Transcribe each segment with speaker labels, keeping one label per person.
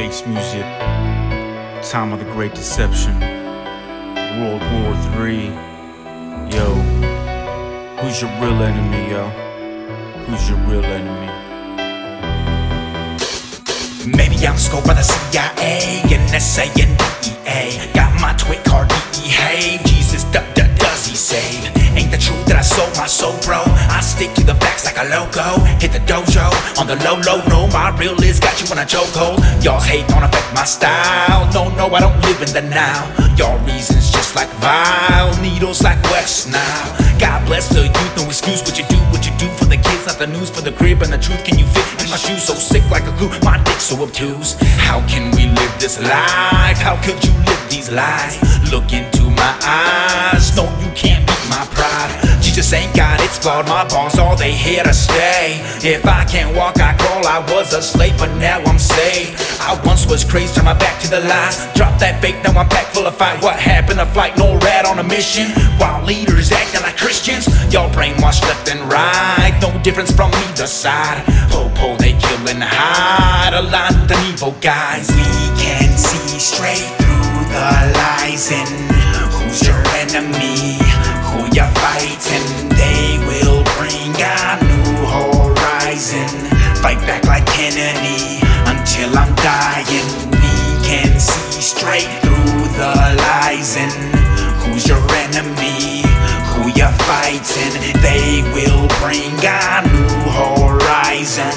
Speaker 1: Face music. Time of the Great Deception. World War III. Yo. Who's your real enemy, yo? Who's your real enemy?
Speaker 2: Maybe I'm scoped by the CIA, NSA, and DEA. Got my twit soul, bro. I stick to the facts like a logo. Hit the dojo on the low, low, no. My real is got you in a chokehold. Y'all's hate don't affect my style. No, no, I don't live in the now. Y'all reasons just like vile needles like West Nile. God bless the youth, no excuse what you do, what you do for the kids, not the news for the crib and the truth. Can you fit in my shoes? So sick like a glue, my dick so obtuse. How can we live this life? How could you live these lies? Look into my eyes. No, you can't beat my pride. Ain't God, it's flawed. My bones, all they here to stay. If I can't walk, I crawl. I was a slave, but now I'm saved. I once was crazy, turn my back to the lies. Drop that fake, now I'm back full of fight. What happened to flight? No rat on a mission. While leaders acting like Christians, y'all brainwashed left and right. No difference from either side. Popo, they kill and hide. Aligned with an evil guys. We can see straight through the lies and who's your enemy? I'm. We can see straight through the lies and who's your enemy? Who you're fighting? They will bring a new horizon.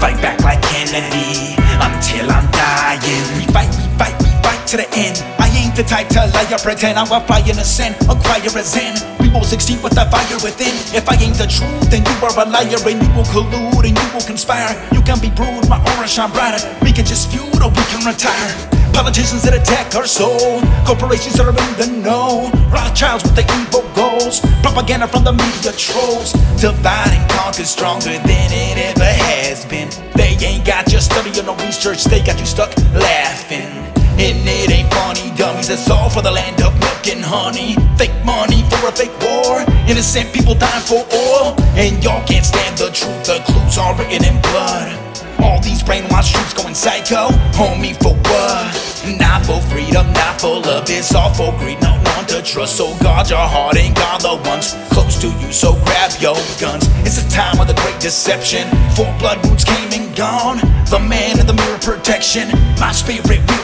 Speaker 2: Fight back like Kennedy until I'm dying. Fight, fight, fight to the end. The type to lie or pretend I'm a fly in a sin, acquire a sin. We will succeed with the fire within. If I ain't the truth, then you are a liar and you will collude and you will conspire. You can be rude, my aura shine brighter. We can just feud or we can retire. Politicians that attack our soul, corporations that are in the know, Rothschilds with the evil goals, propaganda from the media trolls. Divide and conquer stronger than it ever has been. They ain't got your study or no research, they got you stuck laughing. And it ain't funny, dummies. That's all for the land of milk and honey. Fake money for a fake war. Innocent people dying for oil. And y'all can't stand the truth. The clues are written in blood. All these brainwashed troops going psycho. Homie, for what? Not for freedom, not for love. It's all for greed. No one to trust. So guard your heart and guard the ones close to you. So grab your guns. It's the time of the great deception. Four blood moons came and gone. The man in the mirror protection. My spirit will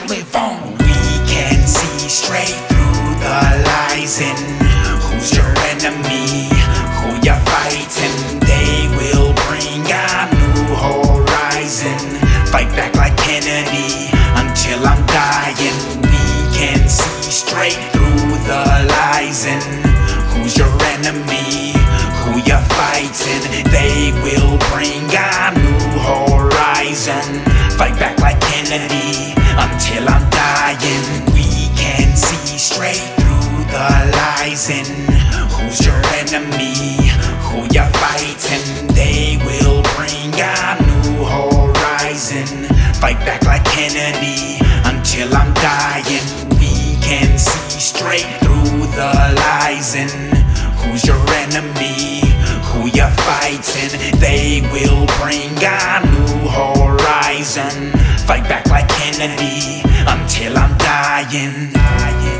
Speaker 2: until I'm dying. We can see straight through the lies and who's your enemy? Who you fighting? They will bring a new horizon. Fight back like Kennedy until I'm dying. We can see straight through the lies and who's your enemy? Who you fighting? They will bring a new horizon. Fight back like Kennedy until I'm dying. We can see straight through the lies and who's your enemy? Who you fighting? They will bring a new horizon. Fight back like Kennedy until I'm dying.